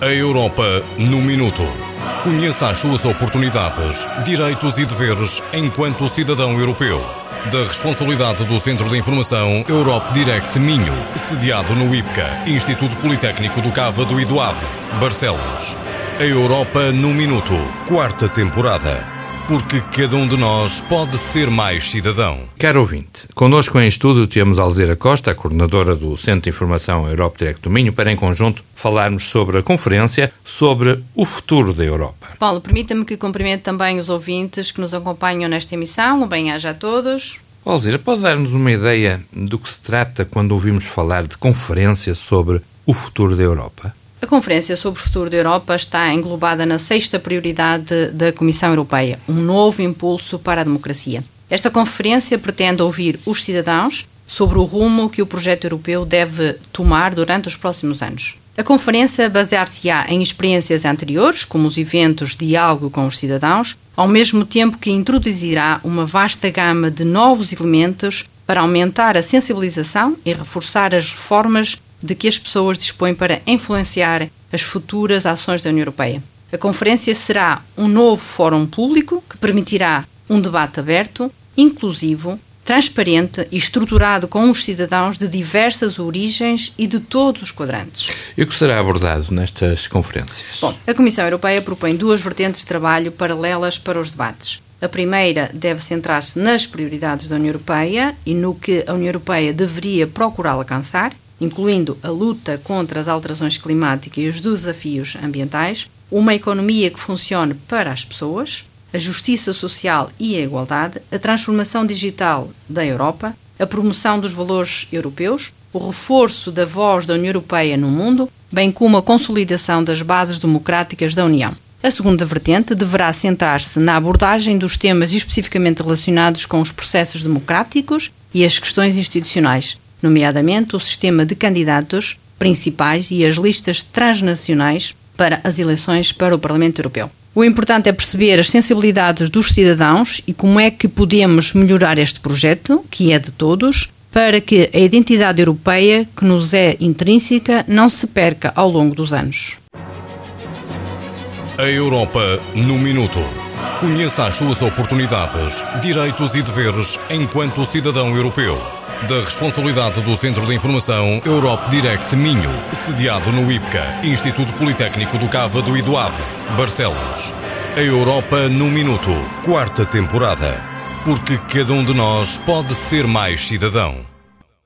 A Europa no Minuto. Conheça as suas oportunidades, direitos e deveres enquanto cidadão europeu. Da responsabilidade do Centro de Informação Europe Direct Minho, sediado no IPCA, Instituto Politécnico do Cávado e do Ave, Barcelos. A Europa no Minuto, quarta temporada porque cada um de nós pode ser mais cidadão. Caro ouvinte, connosco em estudo temos Alzira Costa, a coordenadora do Centro de Informação Europe Direct do Minho, para em conjunto falarmos sobre a conferência sobre o futuro da Europa. Paulo, permita-me que cumprimente também os ouvintes que nos acompanham nesta emissão. Um bem-aja a todos. Alzira, pode dar-nos uma ideia do que se trata quando ouvimos falar de conferência sobre o futuro da Europa? A Conferência sobre o Futuro da Europa está englobada na sexta prioridade da Comissão Europeia, um novo impulso para a democracia. Esta conferência pretende ouvir os cidadãos sobre o rumo que o projeto europeu deve tomar durante os próximos anos. A conferência basear-se-á em experiências anteriores, como os eventos diálogo com os cidadãos, ao mesmo tempo que introduzirá uma vasta gama de novos elementos para aumentar a sensibilização e reforçar as reformas de que as pessoas dispõem para influenciar as futuras ações da União Europeia. A conferência será um novo fórum público que permitirá um debate aberto, inclusivo, transparente e estruturado com os cidadãos de diversas origens e de todos os quadrantes. E o que será abordado nestas conferências? Bom, a Comissão Europeia propõe duas vertentes de trabalho paralelas para os debates. A primeira deve centrar-se nas prioridades da União Europeia e no que a União Europeia deveria procurar alcançar, incluindo a luta contra as alterações climáticas e os desafios ambientais, uma economia que funcione para as pessoas, a justiça social e a igualdade, a transformação digital da Europa, a promoção dos valores europeus, o reforço da voz da União Europeia no mundo, bem como a consolidação das bases democráticas da União. A segunda vertente deverá centrar-se na abordagem dos temas especificamente relacionados com os processos democráticos e as questões institucionais, nomeadamente o sistema de candidatos principais e as listas transnacionais para as eleições para o Parlamento Europeu. O importante é perceber as sensibilidades dos cidadãos e como é que podemos melhorar este projeto, que é de todos, para que a identidade europeia que nos é intrínseca não se perca ao longo dos anos. A Europa no Minuto. Conheça as suas oportunidades, direitos e deveres enquanto cidadão europeu da responsabilidade do Centro de Informação Europe Direct Minho, sediado no IPCA, Instituto Politécnico do Cávado e do Ave, Barcelos. A Europa no Minuto, quarta temporada. Porque cada um de nós pode ser mais cidadão.